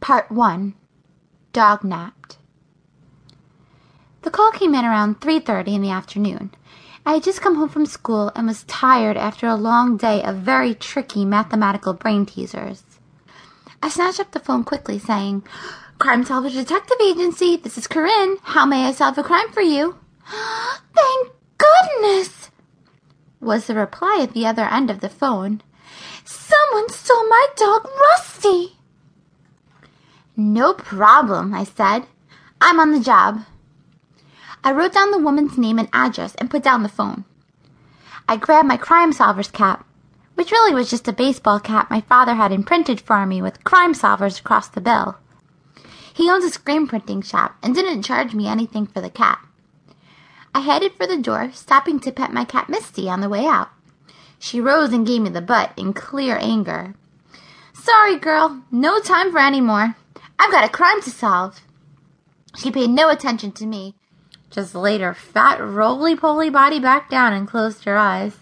Part 1 Dog Napped The call came in around 3.30 in the afternoon. I had just come home from school and was tired after a long day of very tricky mathematical brain teasers. I snatched up the phone quickly, saying, Crime Solvers Detective Agency, this is Karrine. How may I solve a crime for you? Thank goodness, was the reply at the other end of the phone. Someone stole my dog, Rusty. No problem, I said. I'm on the job. I wrote down the woman's name and address and put down the phone. I grabbed my Crime Solvers cap, which really was just a baseball cap my father had imprinted for me with Crime Solvers across the bill. He owns a screen printing shop and didn't charge me anything for the cap. I headed for the door, stopping to pet my cat Misty on the way out. She rose and gave me the butt in clear anger. Sorry, girl, no time for any more. I've got a crime to solve. She paid no attention to me, just laid her fat, roly poly body back down and closed her eyes.